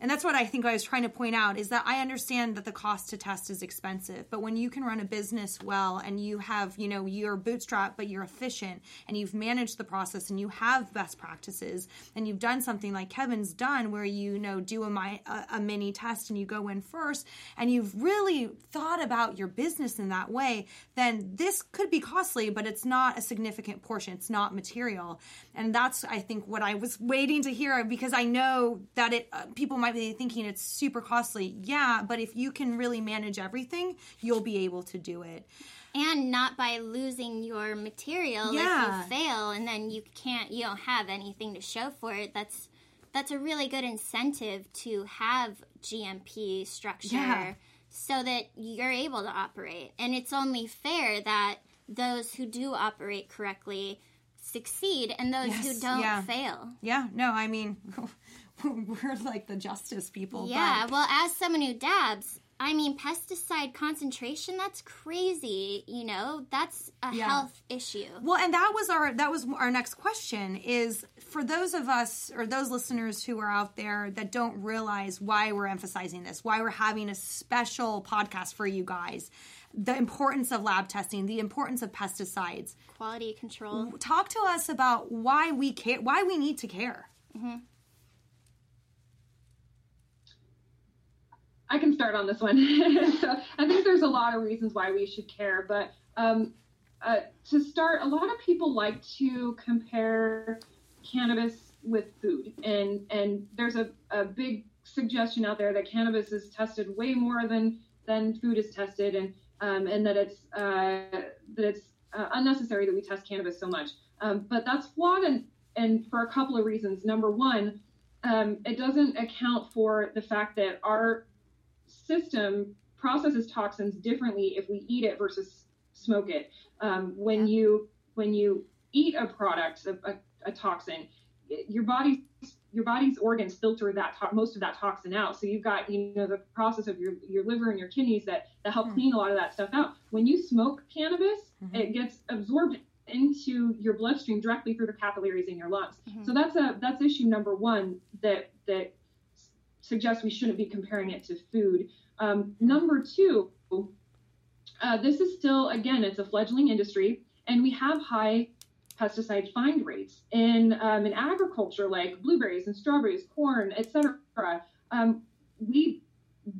and that's what I think I was trying to point out is that I understand that the cost to test is expensive, but when you can run a business well and you have, you know, you're bootstrap but you're efficient and you've managed the process and you have best practices and you've done something like Kevin's done where you, you know do a, a, a mini test and you go in first and you've really thought about your business in that way, then this could be costly, but it's not a significant portion. It's not material. And that's I think what I was waiting to hear because I know that it uh, people might might be thinking it's super costly. Yeah, but if you can really manage everything, you'll be able to do it. And not by losing your material yeah. if you fail and then you can't you don't have anything to show for it. That's that's a really good incentive to have GMP structure yeah. so that you're able to operate. And it's only fair that those who do operate correctly succeed and those yes, who don't yeah. fail. Yeah, no, I mean, we're like the justice people. Yeah, but... well, as someone who dabs, I mean, pesticide concentration, that's crazy, you know? That's a yeah. health issue. Well, and that was our that was our next question is for those of us or those listeners who are out there that don't realize why we're emphasizing this, why we're having a special podcast for you guys. The importance of lab testing, the importance of pesticides, quality control. Talk to us about why we care, why we need to care. Mm-hmm. I can start on this one. so I think there's a lot of reasons why we should care, but um, uh, to start, a lot of people like to compare cannabis with food, and and there's a, a big suggestion out there that cannabis is tested way more than than food is tested, and um, and that it's uh, that it's uh, unnecessary that we test cannabis so much. Um, but that's flawed, and and for a couple of reasons. Number one, um, it doesn't account for the fact that our system processes toxins differently if we eat it versus smoke it. Um, when yeah. you when you eat a product, a, a, a, toxin, your body's your body's organs filter that to- most of that toxin out. So you've got you know the process of your your liver and your kidneys that that help mm clean a lot of that stuff out. When you smoke cannabis, mm-hmm. it gets absorbed into your bloodstream directly through the capillaries in your lungs. Mm-hmm. So that's a that's issue number one that that suggests we shouldn't be comparing it to food. Um, number two, uh, this is still, again, it's a fledgling industry, and we have high pesticide find rates in, um, in agriculture, like blueberries and strawberries, corn, etc. Um, we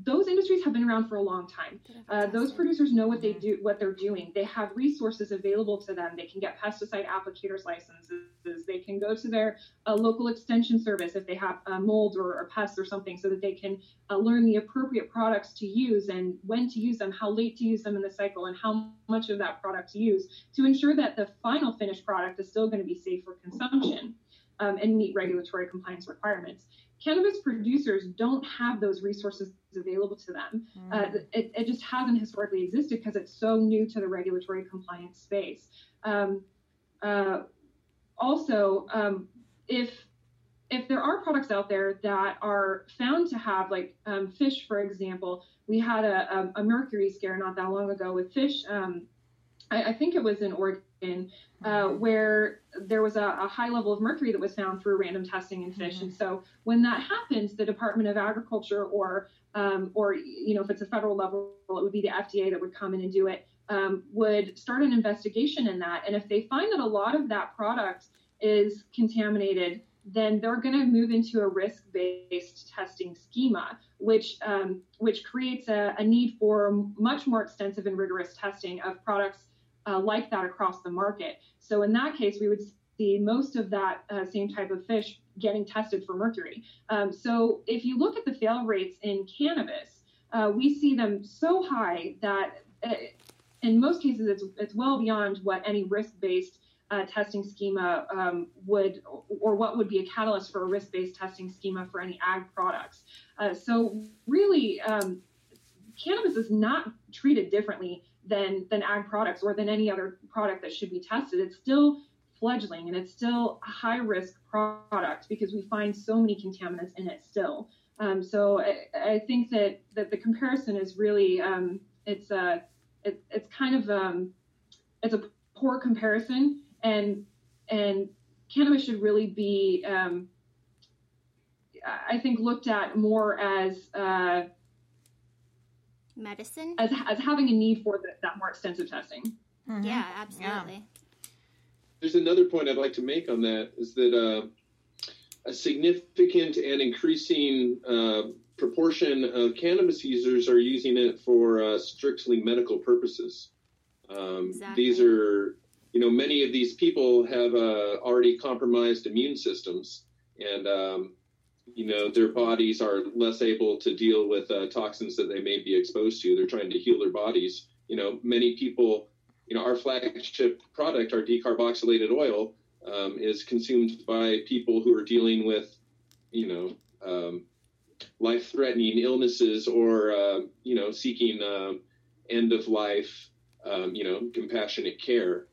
those industries have been around for a long time. Uh, those producers know what they do, what they're doing. They have resources available to them. They can get pesticide applicators licenses. They can go to their uh, local extension service if they have uh, mold or, or, pests or something, so that they can uh, learn the appropriate products to use and when to use them, how late to use them in the cycle, and how much of that product to use to ensure that the final finished product is still going to be safe for consumption. um, and meet regulatory compliance requirements. Cannabis producers don't have those resources available to them. Mm. Uh, it, it, just hasn't historically existed because it's so new to the regulatory compliance space. Um, uh, also, um, if if there are products out there that are found to have, like um, fish, for example, we had a, a, a, mercury scare not that long ago with fish. Um, I, I, think it was in Oregon, uh, where there was a, a, high level of mercury that was found through random testing in fish. Mm-hmm. And so when that happens, the Department of Agriculture or um, or you know if it's a federal level, it would be the FDA that would come in and do it. Um, would start an investigation in that, and if they find that a lot of that product is contaminated, then they're going to move into a risk-based testing schema, which um, which creates a, a, need for much more extensive and rigorous testing of products uh, like that across the market. So in that case, we would see most of that uh, same type of fish getting tested for mercury. Um, so if you look at the fail rates in cannabis, uh, we see them so high that uh, in most cases it's it's well beyond what any risk-based uh, testing schema um, would, or what would be a catalyst for a risk-based testing schema for any ag products. Uh, so really, um, cannabis is not treated differently than than ag products or than any other product that should be tested. It's still fledgling and it's still a high risk product because we find so many contaminants in it still. Um, so I, I, think that that the comparison is really um, it's a it, it's kind of um, it's a poor comparison and and cannabis should really be um, I think looked at more as uh, medicine as, as having a need for the, that more extensive testing. Mm-hmm. Yeah, absolutely. Yeah. There's another point I'd like to make on that is that uh, a significant and increasing uh, proportion of cannabis users are using it for uh, strictly medical purposes. Um, exactly. These are you know, many of these people have uh, already compromised immune systems, and um, you know, their bodies are less able to deal with uh, toxins that they may be exposed to. They're trying to heal their bodies. You know, many people, you know, our flagship product, our decarboxylated oil, um, is consumed by people who are dealing with, you know, um, life-threatening illnesses or, uh, you know, seeking uh, end-of-life, um, you know, compassionate care.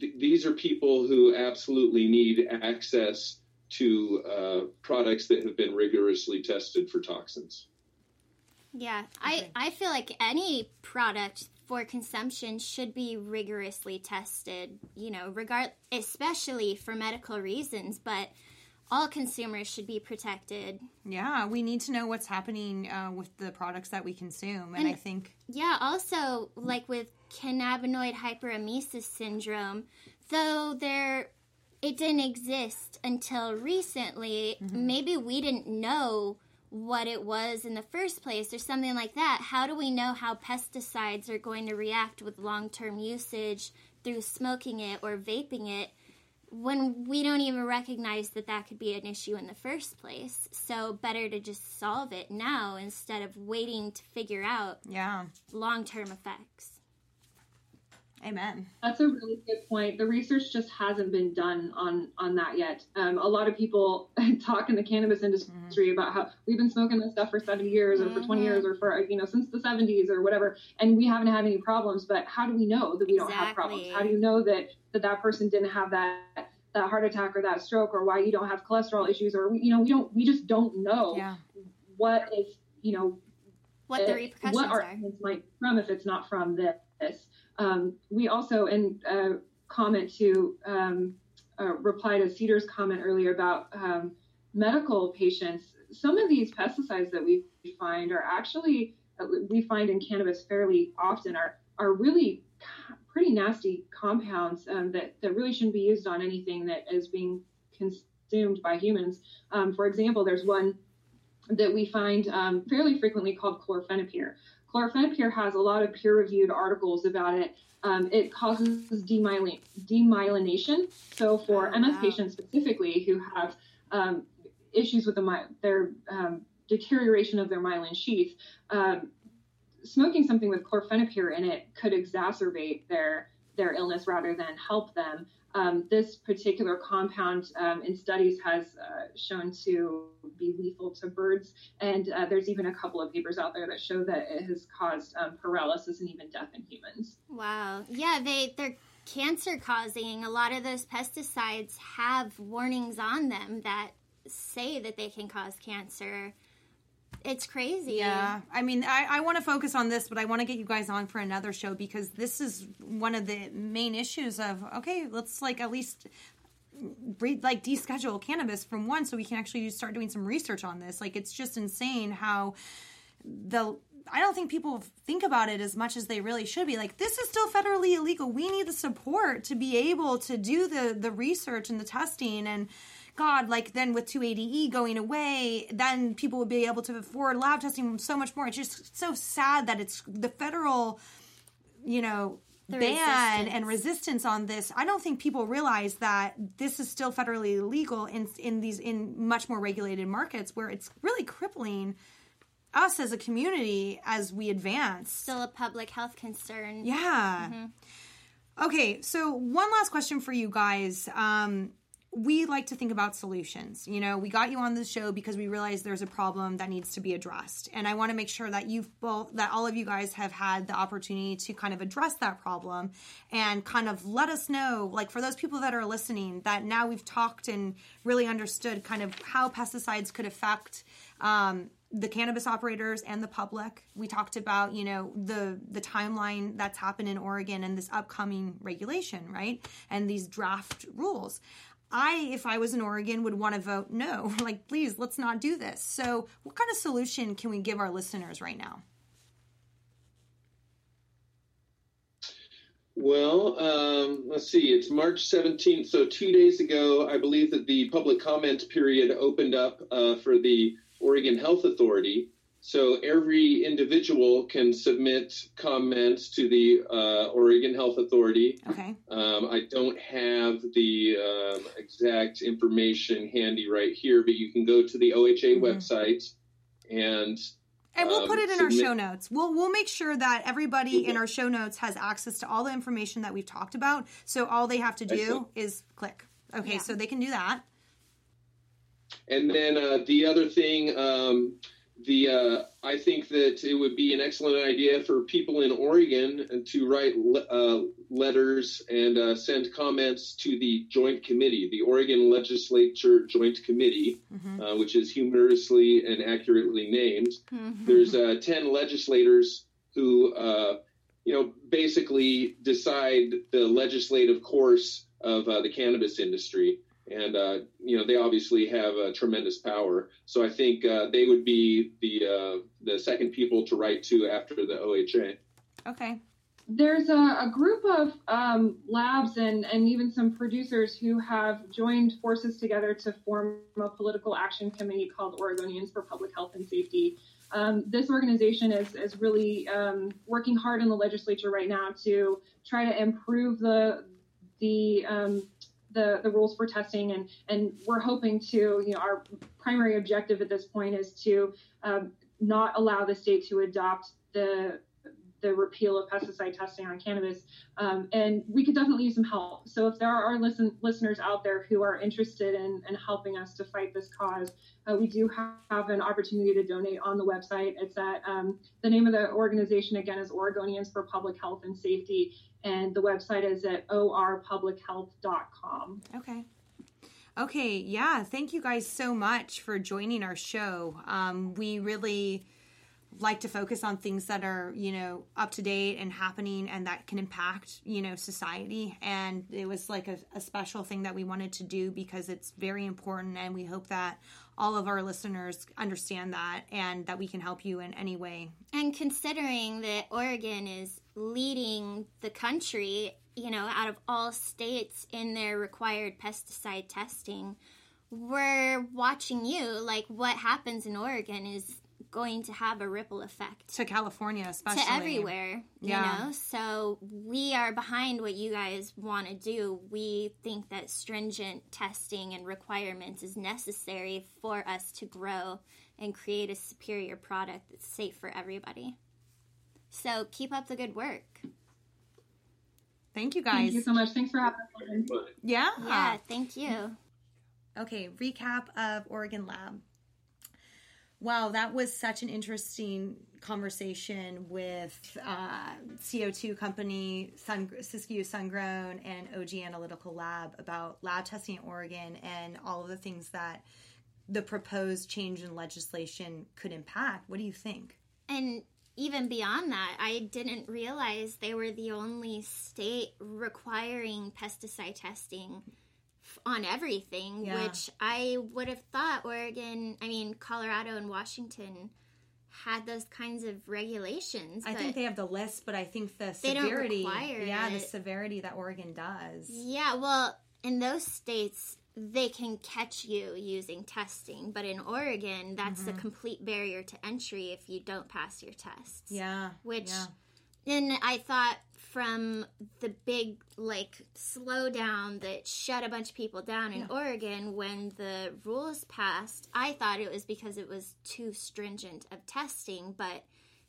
Th- these are people who absolutely need access to uh, products that have been rigorously tested for toxins. Yeah, I, I feel like any product for consumption should be rigorously tested, you know, regard especially for medical reasons, but all consumers should be protected. Yeah, we need to know what's happening uh, with the products that we consume, and, and I think yeah, also like with cannabinoid hyperemesis syndrome, though there it didn't exist until recently, mm-hmm. maybe we didn't know what it was in the first place or something like that. How do we know how pesticides are going to react with long-term usage through smoking it or vaping it? when we don't even recognize that that could be an issue in the first place. So better to just solve it now instead of waiting to figure out yeah long-term effects. Amen. That's a really good point. The research just hasn't been done on on that yet. Um, a lot of people talk in the cannabis industry mm-hmm. about how we've been smoking this stuff for 70 years or mm-hmm. for 20 years or for you know since the 70s or whatever, and we haven't had any problems. But how do we know that we don't have problems? How do you know that that that person didn't have that that heart attack or that stroke or why you don't have cholesterol issues or you know we don't we just don't know yeah. what if you know what the repercussions what are might from if it's not from this um, we also, and comment to um, reply to Cedar's comment earlier about um, medical patients, some of these pesticides that we find are actually, uh, we find in cannabis fairly often, are, are really pretty nasty compounds um, that, that really shouldn't be used on anything that is being consumed by humans. Um, for example, there's one that we find um, fairly frequently called chlorfenapyr. Chlorfenapyr has a lot of peer-reviewed articles about it. Um, it causes demyelin- demyelination. So for oh, MS wow. patients specifically who have um, issues with the my- their um, deterioration of their myelin sheath, um, smoking something with chlorfenapyr in it could exacerbate their their illness rather than help them. Um, this particular compound um, in studies has uh, shown to be lethal to birds. And uh, there's even a couple of papers out there that show that it has caused um, paralysis and even death in humans. Wow. Yeah, they they're cancer causing. A lot of those pesticides have warnings on them that say that they can cause cancer. It's crazy. Yeah. I mean, I, I want to focus on this, but I want to get you guys on for another show because this is one of the main issues of, okay, let's like at least like deschedule cannabis from one so we can actually start doing some research on this. Like, it's just insane how the I don't think people think about it as much as they really should be. Like this is still federally illegal. We need the support to be able to do the the research and the testing and God, like then with 280E going away, then people would be able to afford lab testing so much more. It's just so sad that it's the federal, you know, The ban resistance. and resistance on this. I don't think people realize that this is still federally illegal in in these in much more regulated markets where it's really crippling us as a community as we advance. Still a public health concern. Yeah. Okay, so one last question for you guys. Um, we like to think about solutions. You know, we got you on this show because we realize there's a problem that needs to be addressed. And I want to make sure that you've both, that all of you guys have had the opportunity to kind of address that problem and kind of let us know, like for those people that are listening, that now we've talked and really understood kind of how pesticides could affect um, the cannabis operators and the public. We talked about, you know, the the timeline that's happened in Oregon and this upcoming regulation, right? And these draft rules. I, if I was in Oregon, would want to vote no. Like, please, let's not do this. So, what kind of solution can we give our listeners right now? Well, um, let's see. It's March 17th. So, two days ago, I believe that the public comment period opened up uh, for the Oregon Health Authority. So, every individual can submit comments to the uh, Oregon Health Authority. Okay. Um, I don't have the um, exact information handy right here, but you can go to the OHA Mhm. website and And we'll Um, put it in our show notes. We'll we'll make sure that everybody in our show notes has access to all the information that we've talked about. So all they have to do Excellent. is click. Okay, Yeah. so they can do that. And then uh, the other thing, um, the uh, I think that it would be an excellent idea for people in Oregon to write le- uh, letters and uh, send comments to the Joint Committee, the Oregon Legislature Joint Committee, Mhm. uh, which is humorously and accurately named. Mhm. There's uh, 10 legislators who, uh, you know, basically decide the legislative course of uh, the cannabis industry. And, uh, you know, they obviously have uh, tremendous power. So I think uh, they would be the, uh, the second people to write to after the OHA. Okay. There's a, a group of um, labs and, and even some producers who have joined forces together to form a political action committee called Oregonians for Public Health and Safety. Um, this organization is, is really um, working hard in the legislature right now to try to improve the the um, the, the rules for testing and and we're hoping to you know our primary objective at this point is to um, not allow the state to adopt the the repeal of pesticide testing on cannabis. Um, and we could definitely use some help. So if there are listen, listeners out there who are interested in, in helping us to fight this cause, uh, we do have an opportunity to donate on the website. It's at um, the name of the organization again is Oregonians for Public Health and Safety, and the website is at orpublichealth.com. Okay. Okay, yeah. Thank you guys so much for joining our show. Um, we really like to focus on things that are, you know, up to date and happening and that can impact, you know, society. And it was like a, a special thing that we wanted to do because it's very important. And we hope that all of our listeners understand that and that we can help you in any way. And considering that Oregon is leading the country, you know, out of all states in their required pesticide testing, we're watching you. Like what happens in Oregon is going to have a ripple effect To California, especially. to everywhere, you Yeah. know? So we are behind what you guys want to do. We think that stringent testing and requirements is necessary for us to grow and create a superior product that's safe for everybody. So keep up the good work. Thank you guys. Thank you so much. Thanks for having us. Fun. Yeah. Yeah, thank you. Okay, recap of Oregon Lab. Wow, that was such an interesting conversation with uh, CO2 company, Sun, Siskiyou Sungrown, and OG Analytical Lab about lab testing in Oregon and all of the things that the proposed change in legislation could impact. What do you think? And even beyond that, I didn't realize they were the only state requiring pesticide testing on everything, Yeah. which I would have thought Oregon, I mean, Colorado and Washington had those kinds of regulations. I think they have the list, but I think the severity, yeah, the severity that Oregon does. Yeah, well, in those states, they can catch you using testing, but in Oregon, that's Mm-hmm. a complete barrier to entry if you don't pass your tests. Yeah, Which, yeah. and I thought from the big like slowdown that shut a bunch of people down in Oregon when the rules passed, I thought it was because it was too stringent of testing, but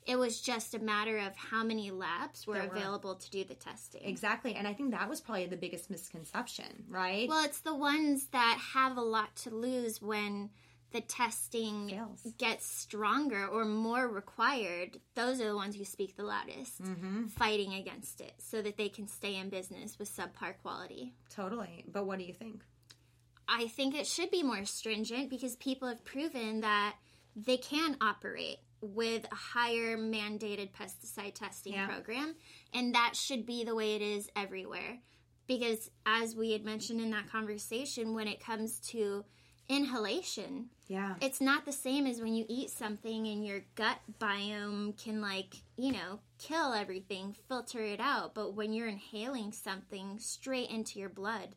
it was just a matter of how many labs were were. available to do the testing. Exactly, and I think that was probably the biggest misconception, right? Well, it's the ones that have a lot to lose when the testing Fails. gets stronger or more required. Those are the ones who speak the loudest, Mm-hmm. fighting against it so that they can stay in business with subpar quality. totally. But what do you think? I think it should be more stringent because people have proven that they can operate with a higher mandated pesticide testing Yeah. program, and that should be the way it is everywhere. Because, as we had mentioned in that conversation, when it comes to inhalation, Yeah. it's not the same as when you eat something and your gut biome can, like, you know, kill everything, filter it out. But when you're inhaling something straight into your blood,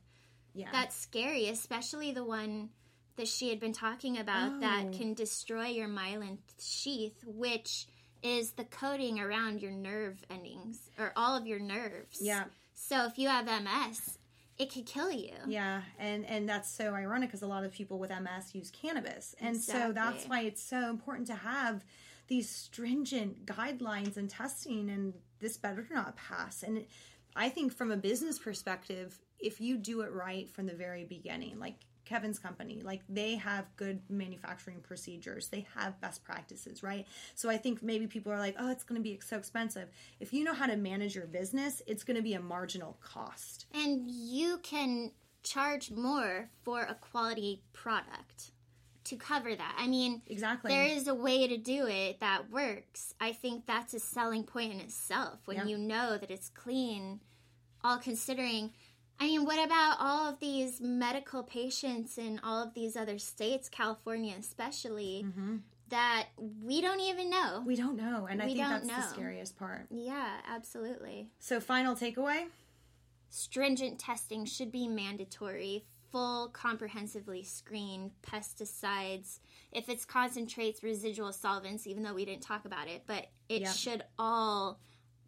yeah. that's scary, especially the one that she had been talking about that Oh. can destroy your myelin sheath, which is the coating around your nerve endings or all of your nerves. Yeah. So if you have MS, it could kill you. Yeah, and and that's so ironic because a lot of people with MS use cannabis, and so that's why it's so important to have these stringent guidelines and testing, and this better not pass. And I think from a business perspective, if you do it right from the very beginning, like Kevin's company, like they have good manufacturing procedures, they have best practices, right? So I think maybe people are like, oh, it's going to be so expensive. If you know how to manage your business, it's going to be a marginal cost. And you can charge more for a quality product to cover that. I mean, Exactly. there is a way to do it that works. I think that's a selling point in itself when Yeah. you know that it's clean, all considering. I mean, what about all of these medical patients in all of these other states, California especially, that we don't even know? Mm-hmm. We don't know, and I think that's the scariest part. yeah, absolutely. So, final takeaway: stringent testing should be mandatory full comprehensively screen pesticides if it's concentrates residual solvents even though we didn't talk about it but it Yeah. should all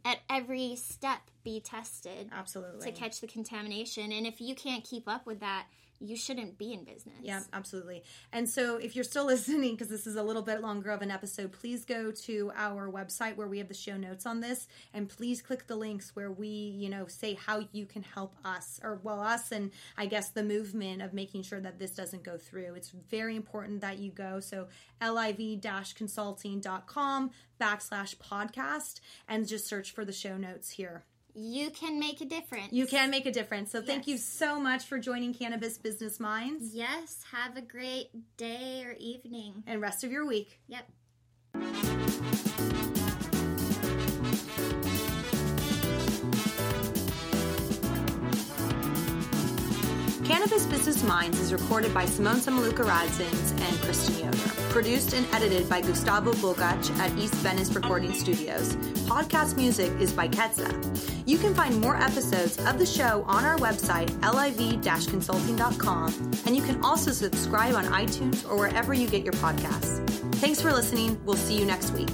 at every step be tested absolutely. to catch the contamination and if you can't keep up with that you shouldn't be in business Yeah, absolutely. And so, if you're still listening, because this is a little bit longer of an episode, please go to our website where we have the show notes on this, and please click the links where we, you know, say how you can help us, or well, us, and I guess the movement of making sure that this doesn't go through. It's very important that you go. So, liv-consulting.com backslash podcast, and just search for the show notes here. You can make a difference. You can make a difference. So, thank you so much for joining Cannabis Business Minds, yes have a great day or evening. And rest of your week. yep Cannabis Business Minds is recorded by Simone Samaluka Radzins and Kristen Yoder. Produced and edited by Gustavo Bogach at East Venice Recording Studios. Podcast music is by Ketza. You can find more episodes of the show on our website, liv-consulting.com, and you can also subscribe on iTunes or wherever you get your podcasts. Thanks for listening. We'll see you next week.